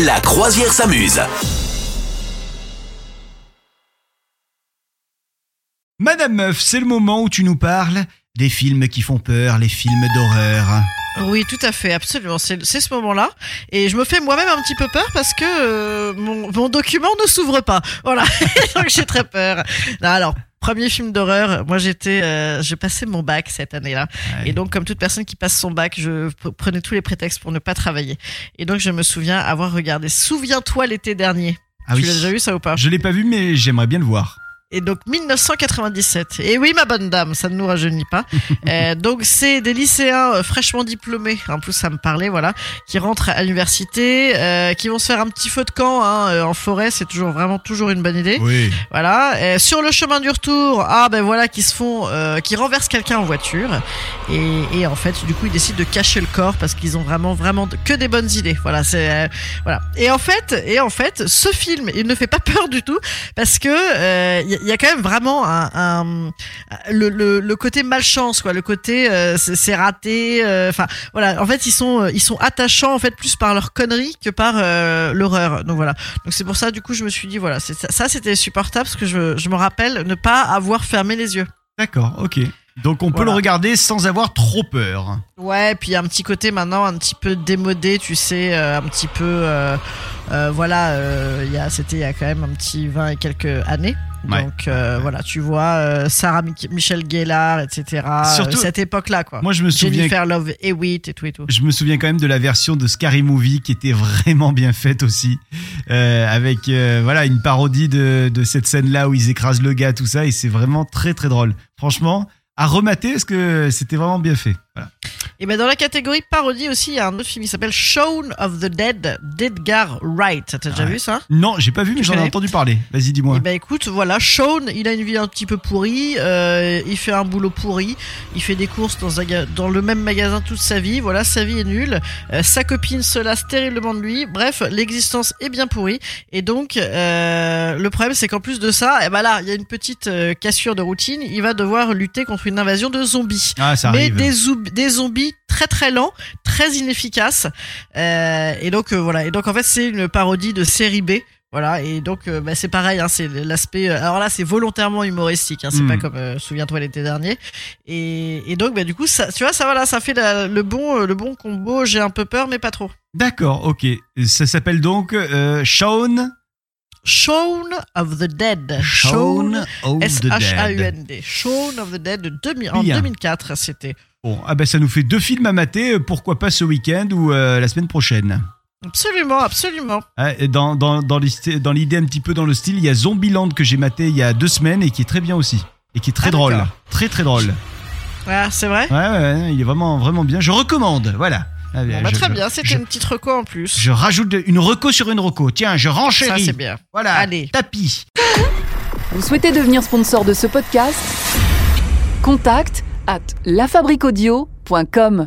La croisière s'amuse. Madame Meuf, c'est le moment où tu nous parles des films qui font peur, les films d'horreur. Oui, tout à fait, absolument. C'est c'est ce moment-là. Et je me fais moi-même un petit peu peur parce que euh, mon, mon document ne s'ouvre pas. Voilà. Donc j'ai très peur. Non, alors, premier film d'horreur, moi j'étais, euh, j'ai passé mon bac cette année-là. Ouais. Et donc, comme toute personne qui passe son bac, je prenais tous les prétextes pour ne pas travailler. Et donc, je me souviens avoir regardé Souviens-toi l'été dernier. Ah tu oui. l'as déjà vu ça ou pas? Je l'ai pas vu, mais j'aimerais bien le voir. Et donc 1997. Et oui, ma bonne dame, ça ne nous rajeunit pas. Euh, donc c'est des lycéens euh, fraîchement diplômés. En plus, ça me parlait, voilà, qui rentrent à l'université, euh, qui vont se faire un petit feu de camp hein, euh, en forêt. C'est toujours vraiment toujours une bonne idée. Oui. Voilà. Euh, sur le chemin du retour, ah ben voilà, qui se font, euh, qui renversent quelqu'un en voiture. Et, et en fait, du coup, ils décident de cacher le corps parce qu'ils ont vraiment, vraiment que des bonnes idées. Voilà, c'est euh, voilà. Et en fait, et en fait, ce film, il ne fait pas peur du tout parce que euh, il y, a- il y a quand même vraiment un, un- le, le, le côté malchance, quoi. Le côté euh, c'est raté. euh, Enfin, voilà. En fait, ils sont, euh, ils sont attachants en fait plus par leur connerie que par euh, l'horreur. Donc voilà. Donc c'est pour ça, du coup, je me suis dit voilà, ça, ça, c'était supportable parce que je, je me rappelle ne pas avoir fermé les yeux. D'accord, ok. Donc on peut Voilà. le regarder sans avoir trop peur. Ouais, puis un petit côté maintenant un petit peu démodé, tu sais, euh, un petit peu, euh, euh, voilà, c'était il y a quand même un petit 20 et quelques années. Ouais. Donc euh, voilà, tu vois, euh, Sarah Mich- Michel Gellar, etc. Surtout- euh, cette époque-là, quoi. Moi, je me souviens. Jennifer Love Hewitt et tout et tout. Je me souviens quand même de la version de Scary Movie qui était vraiment bien faite aussi, euh, avec euh, voilà une parodie de, de cette scène-là où ils écrasent le gars, tout ça, et c'est vraiment très très drôle. Franchement, à remater parce que c'était vraiment bien fait. Voilà. Et ben dans la catégorie parodie aussi, il y a un autre film qui s'appelle Shaun of the Dead d'Edgar Wright. T'as déjà Ouais. vu ça? Non, j'ai pas vu, mais j'en ai entendu parler. Vas-y, dis-moi. Eh ben écoute, voilà, Sean, il a une vie un petit peu pourrie, euh, il fait un boulot pourri, il fait des courses dans, un dans le même magasin toute sa vie, voilà, sa vie est nulle, euh, sa copine se lasse terriblement de lui, bref, l'existence est bien pourrie, et donc euh, le problème c'est qu'en plus de ça, eh ben là, il y a une petite euh, cassure de routine, il va devoir lutter contre une invasion de zombies. Ah, ça Mais arrive. des, des zombies très très lents, très inefficaces. Euh, et donc euh, voilà. Et donc en fait c'est une parodie de série B. Voilà. Et donc euh, bah, c'est pareil. Hein, c'est l'aspect. euh, Alors là c'est volontairement humoristique. Hein, c'est pas comme euh, souviens-toi l'été dernier. Et, et donc bah du coup ça, tu vois ça voilà ça fait la- le bon le bon combo. J'ai un peu peur mais pas trop. D'accord, ok. Ça s'appelle donc euh, Shaun. Shaun of the Dead. Shaun of the S Dead. H A U N D. Shaun of the Dead de 2000 en Bien. 2004 c'était. Bon, ah ben ça nous fait deux films à mater. euh, Pourquoi pas ce week-end ou euh, la semaine prochaine. Absolument absolument. Ah, et dans dans dans l'idée un petit peu dans le style, il y a Zombieland que j'ai maté il y a deux semaines et qui est très bien aussi et qui est très Ah, drôle, très très drôle. Ah c'est vrai? Ouais, ouais, il est vraiment vraiment bien. Je recommande. Voilà. Ah, Bon, bah, je- très bien, c'était Je, une petite reco en plus. je rajoute une reco sur une reco. Tiens, je Ça, renchéris. c'est bien. Voilà. Allez. Tapis. Vous souhaitez devenir sponsor de ce podcast? Contact à lafabriquaudio.com.